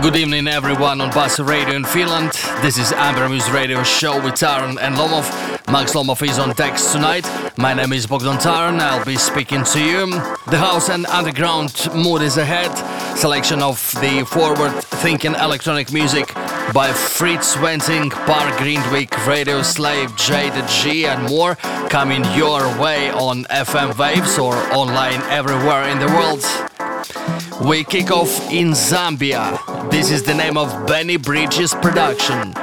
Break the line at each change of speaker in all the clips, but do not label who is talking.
Good evening, everyone on Buzz Radio in Finland. This is Amber Muse Radio show with Taran and Lomov. Max Lomov is on text tonight. My name is Bogdan Taran. I'll be speaking to you. The house and underground mood is ahead. Selection of the forward-thinking electronic music by Fritz Wenting, Park Greenwick, Radio Slave, Jayda G, and more coming your way on FM waves or online everywhere in the world. We kick off in Zambia. This is the name of Benny Bridges production.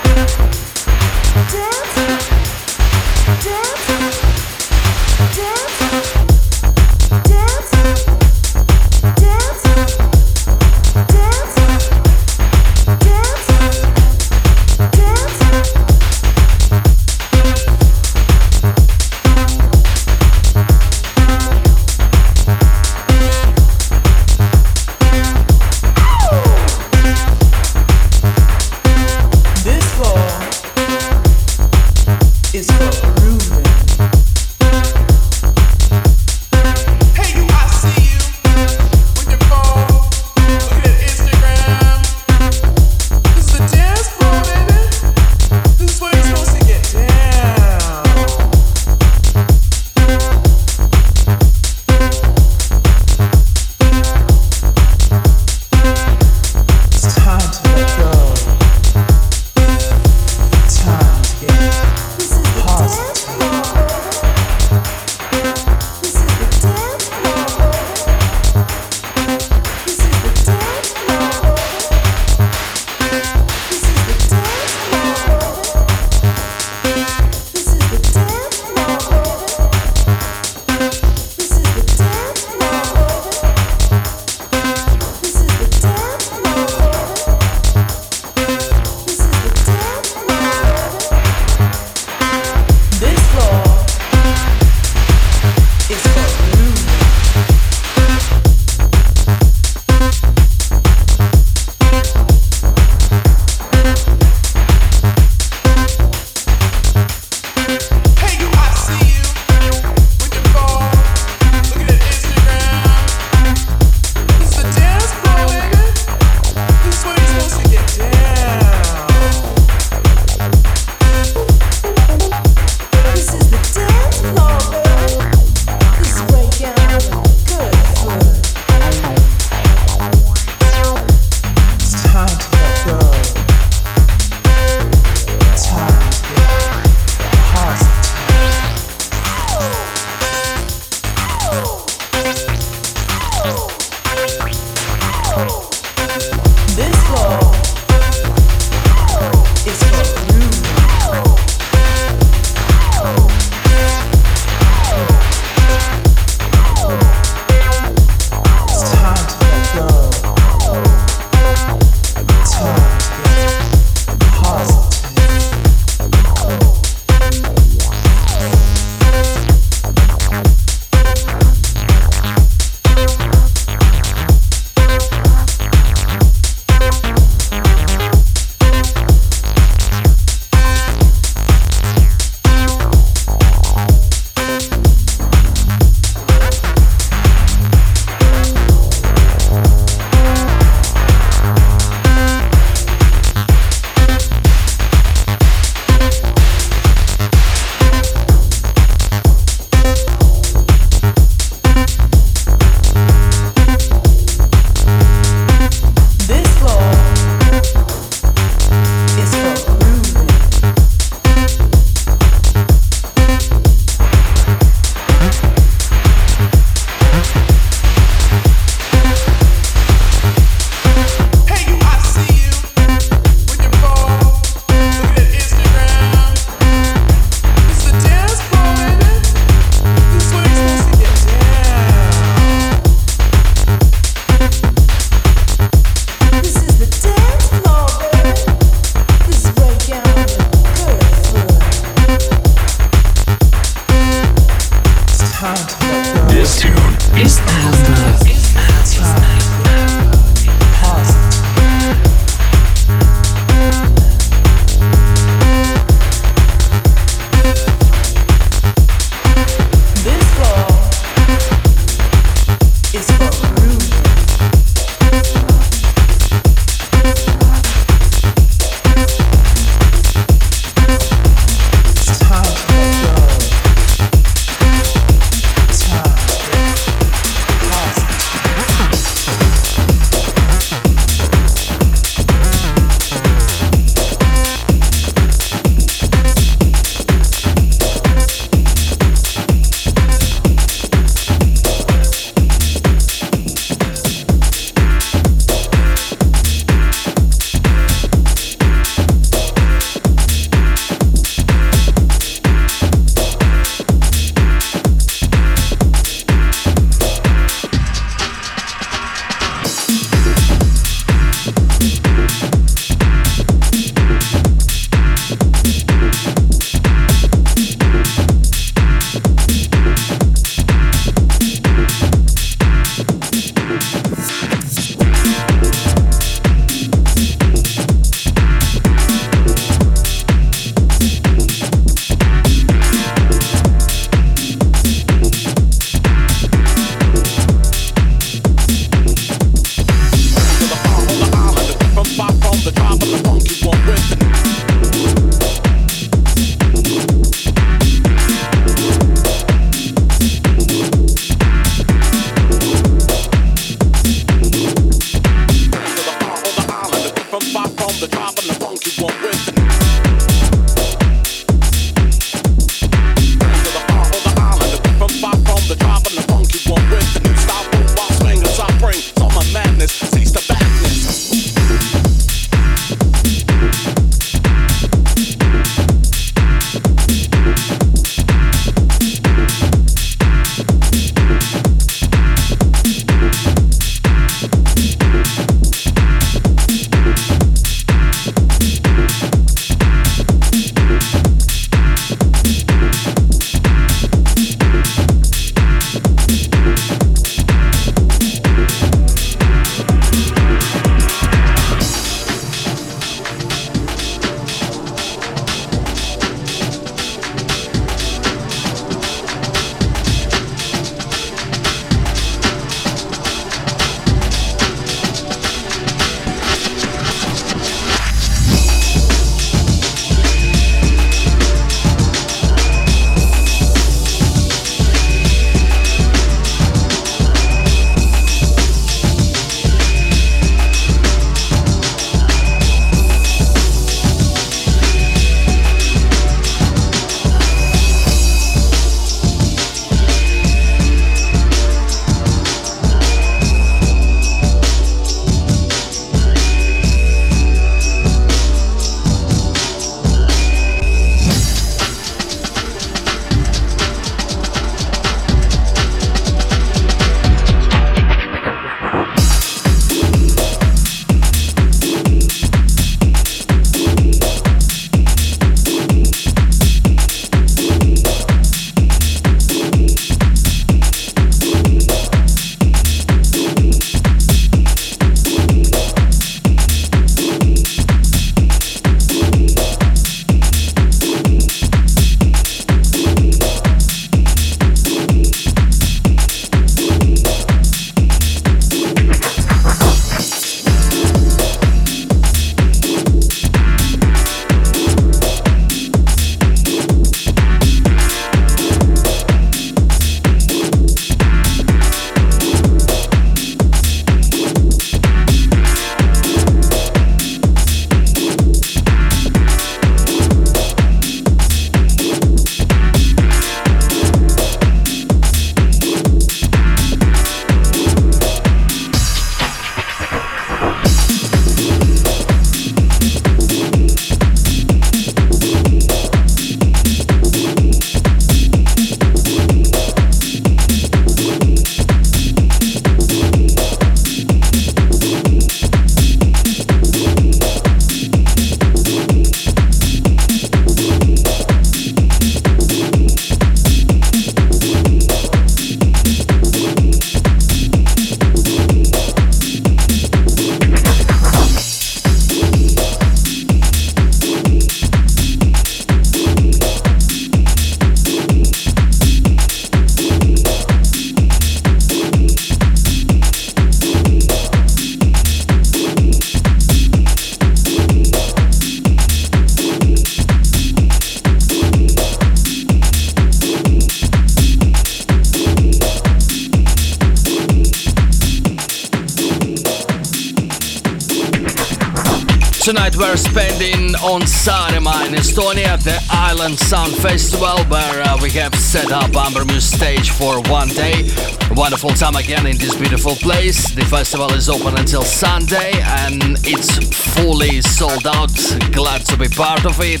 Tonight we're spending on Saaremaa in Estonia, at the Island Sound Festival, where uh, we have set up Amber Muse stage for one day. Wonderful time again in this beautiful place. The festival is open until Sunday and it's fully sold out. Glad to be part of it.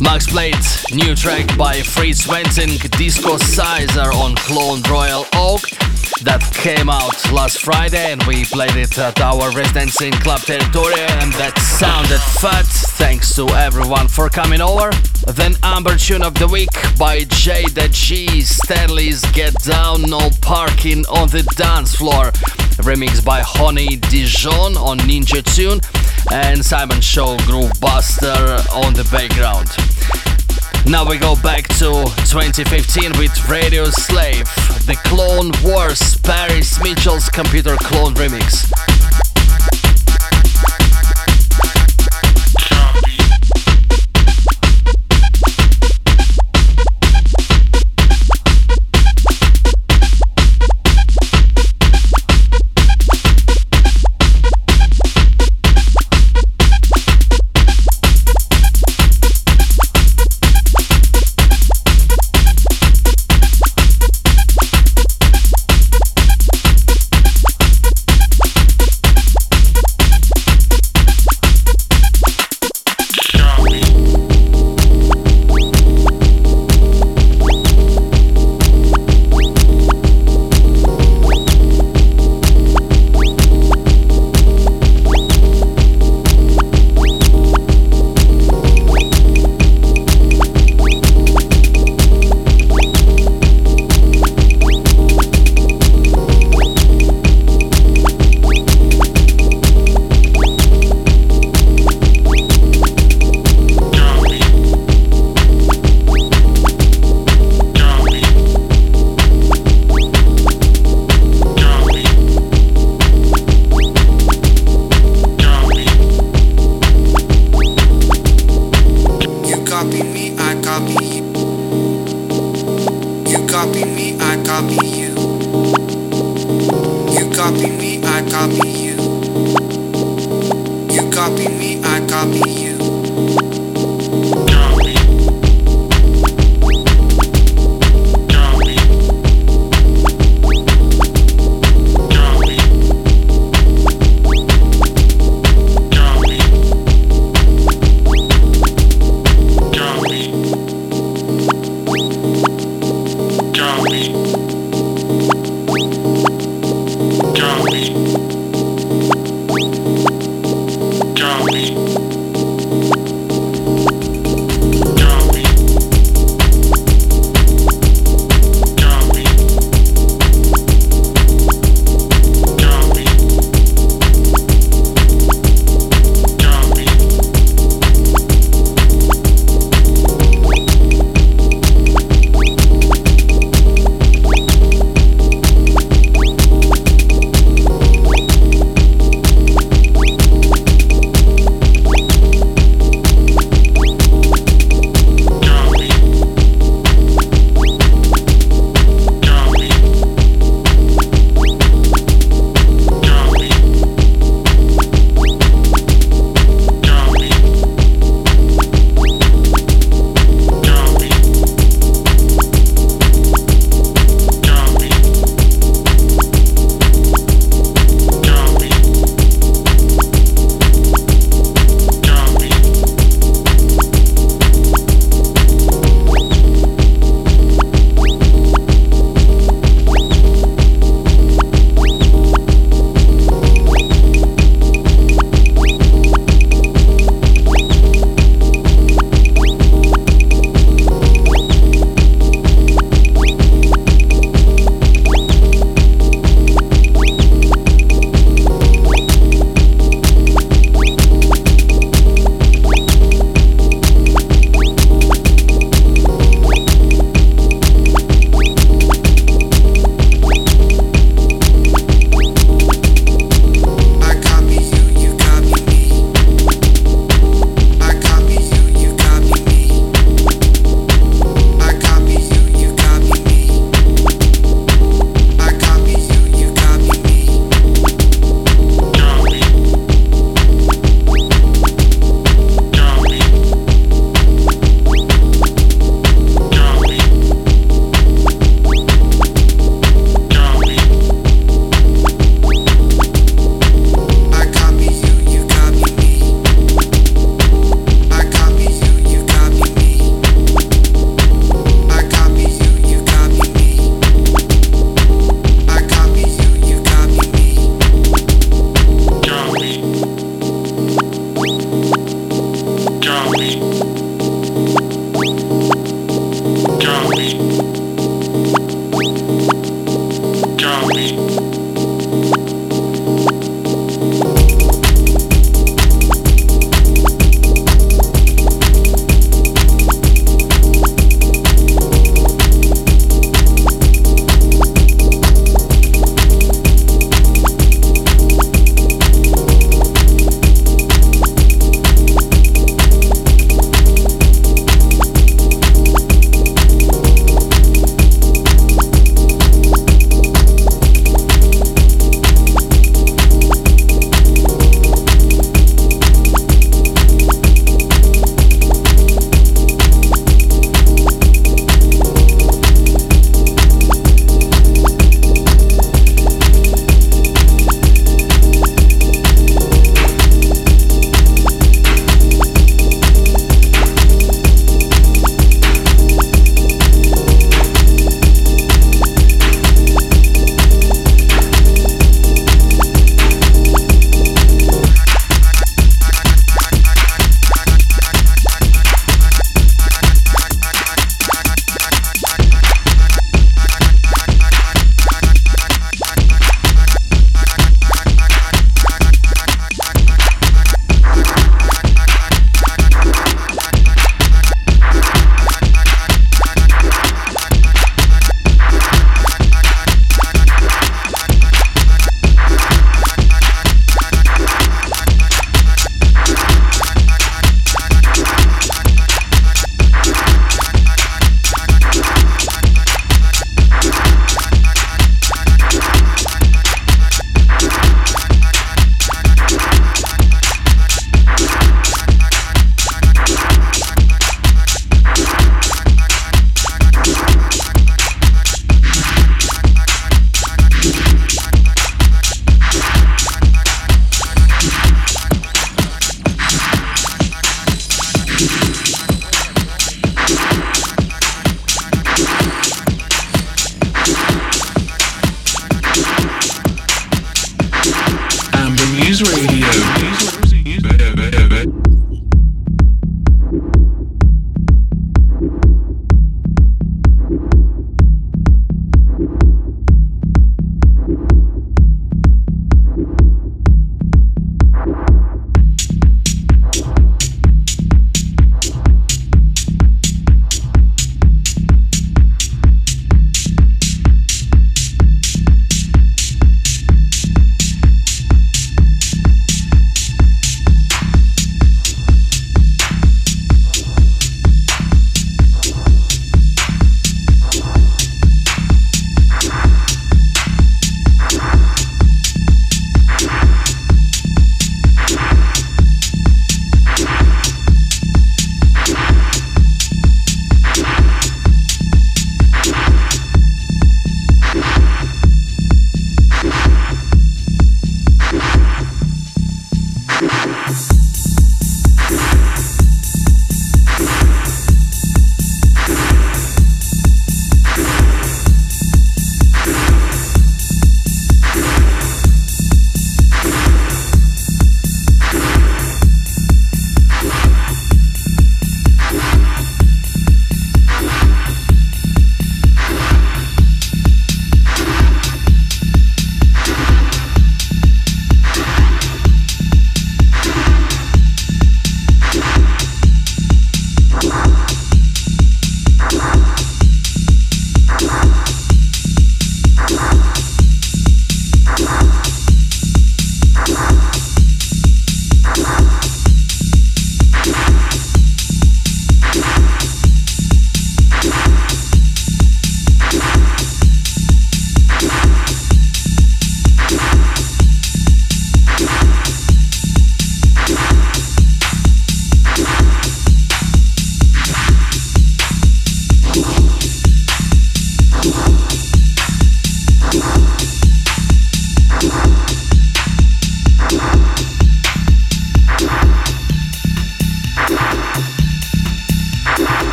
Max played new track by Fritz Wensing, Disco Sizer on Clone Royal Oak that came out last Friday and we played it at our residency in Club Territoria and that sounded fat. Thanks to everyone for coming over. Then Amber Tune of the Week by Jayda G. Stanley's Get Down No Parking on the Dance Floor. Remix by Honey Dijon on Ninja Tune and Simon Show Groove Buster on the background. Now we go back to 2015 with Radio Slave, the Clone Wars Paris Mitchell's Computer Clone Remix.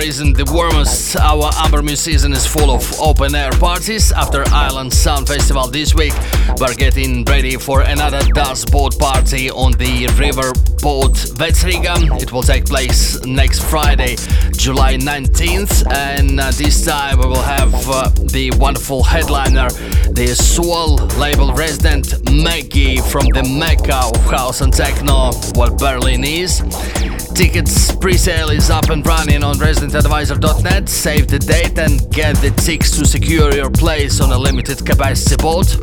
Isn't the warmest, our Ambermuse season is full of open air parties. After Island Sound Festival this week, we're getting ready for another dust boat party on the river boat Vetsriga. It will take place next Friday, July 19th, and uh, this time we will have uh, the wonderful headliner, the Soul label resident Maggie from the Mecca of House and Techno, what Berlin is. Tickets pre-sale is up and running on residentadvisor.net. Save the date and get the tickets to secure your place on a limited capacity boat.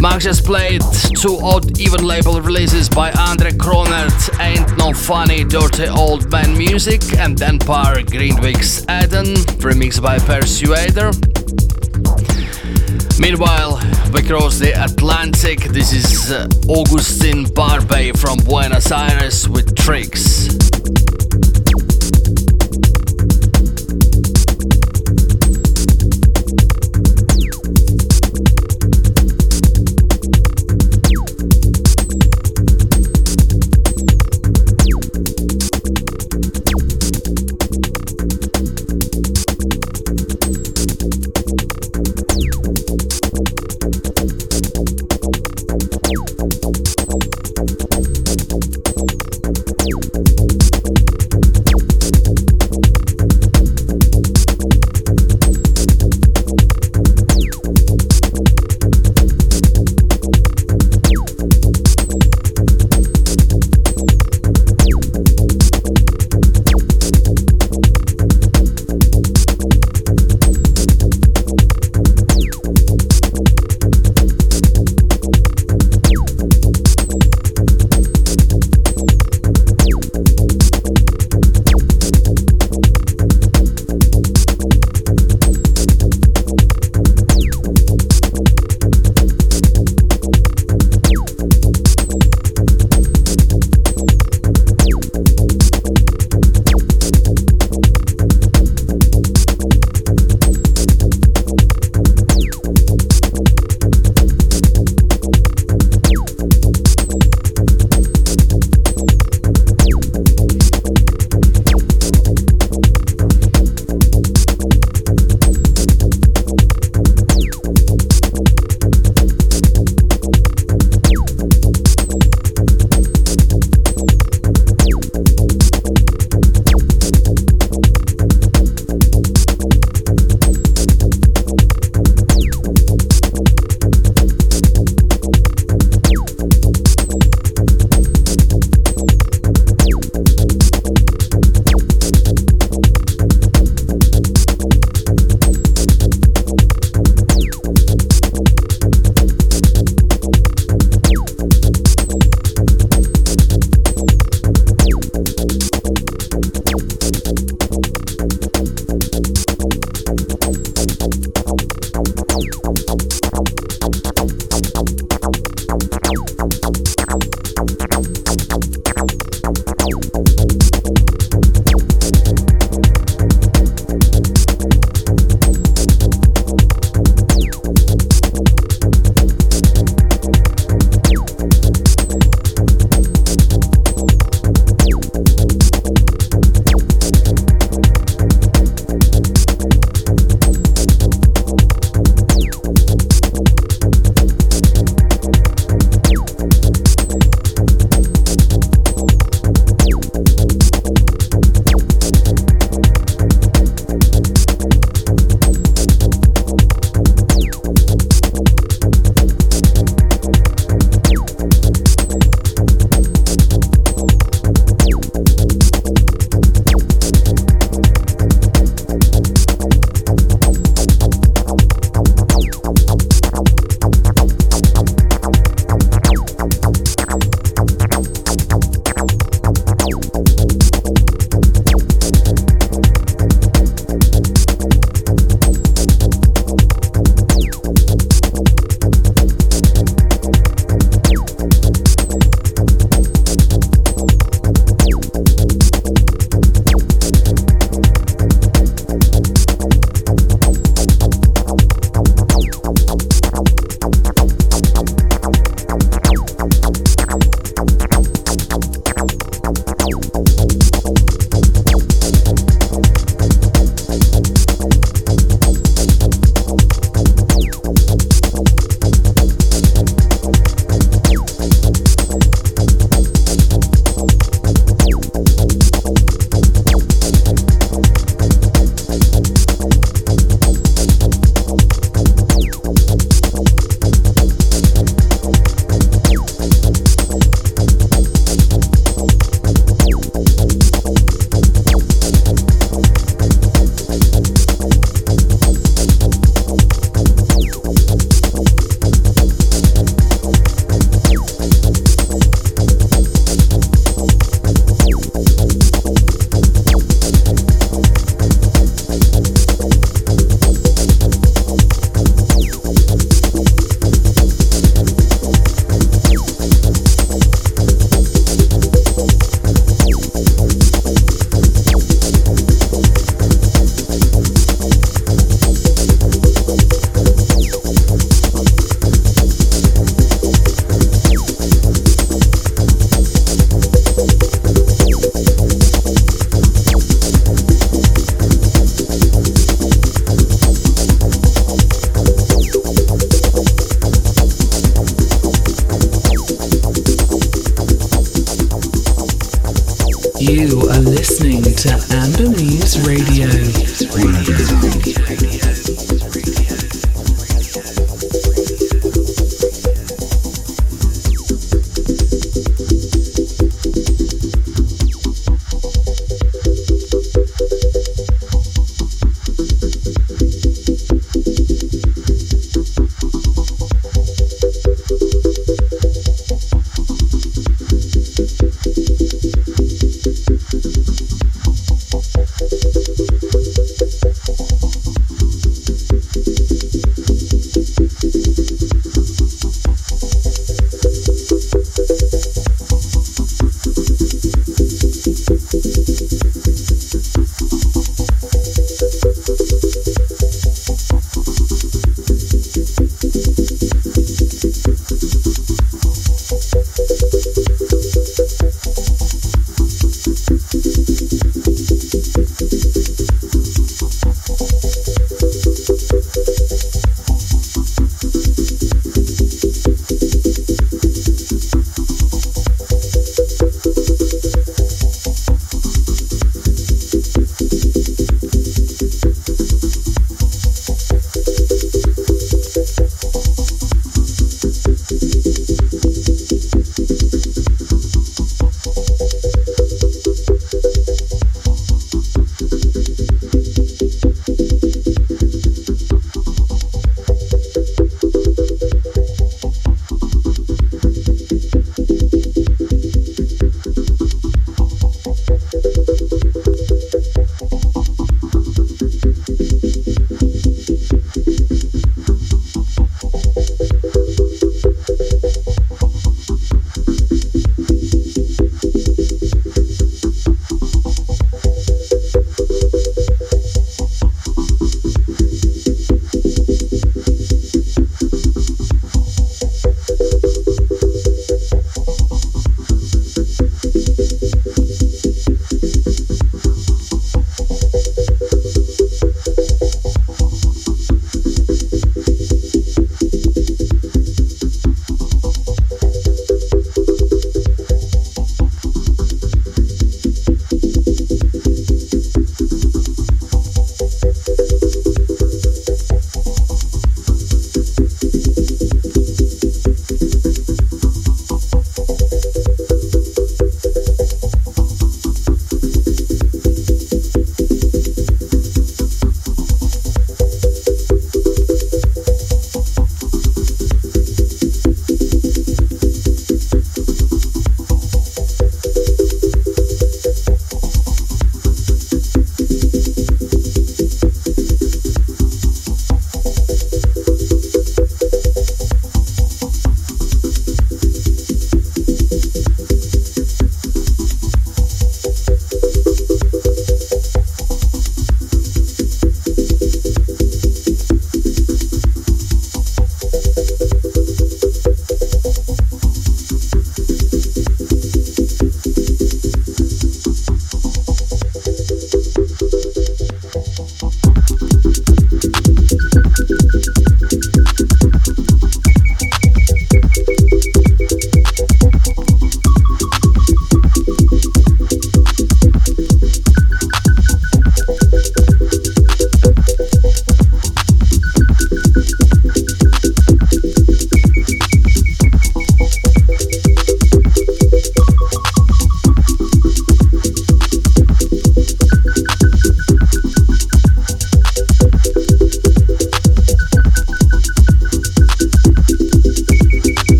Max has played two odd even label releases by Andre Kronert, Ain't No Funny Dirty Old Man Music, and then Pär Grindvik's Eden, remixed by Persuader. Meanwhile, we cross the Atlantic. This is uh, Augustin Barbey from Buenos Aires with Tricks.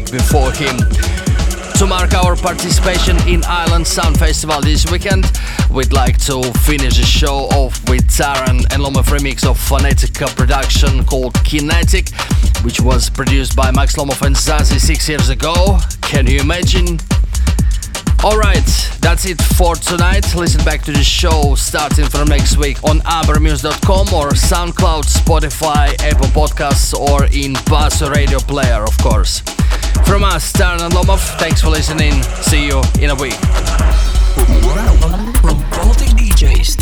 Brunswick before him. To mark our participation in Island Sound Festival this weekend, we'd like to finish the show off with Taran and Lomov remix of Phonetica production called Kinetic, which was produced by Max Lomov and Zazie six years ago. Can you imagine? Alright, that's it for tonight. Listen back to the show starting from next week on ambermuse.com or SoundCloud, Spotify, Apple Podcasts, or in Bass Radio Player, of course. From us, Taran and Lomov, thanks for listening. See you in a week.
From Baltic DJs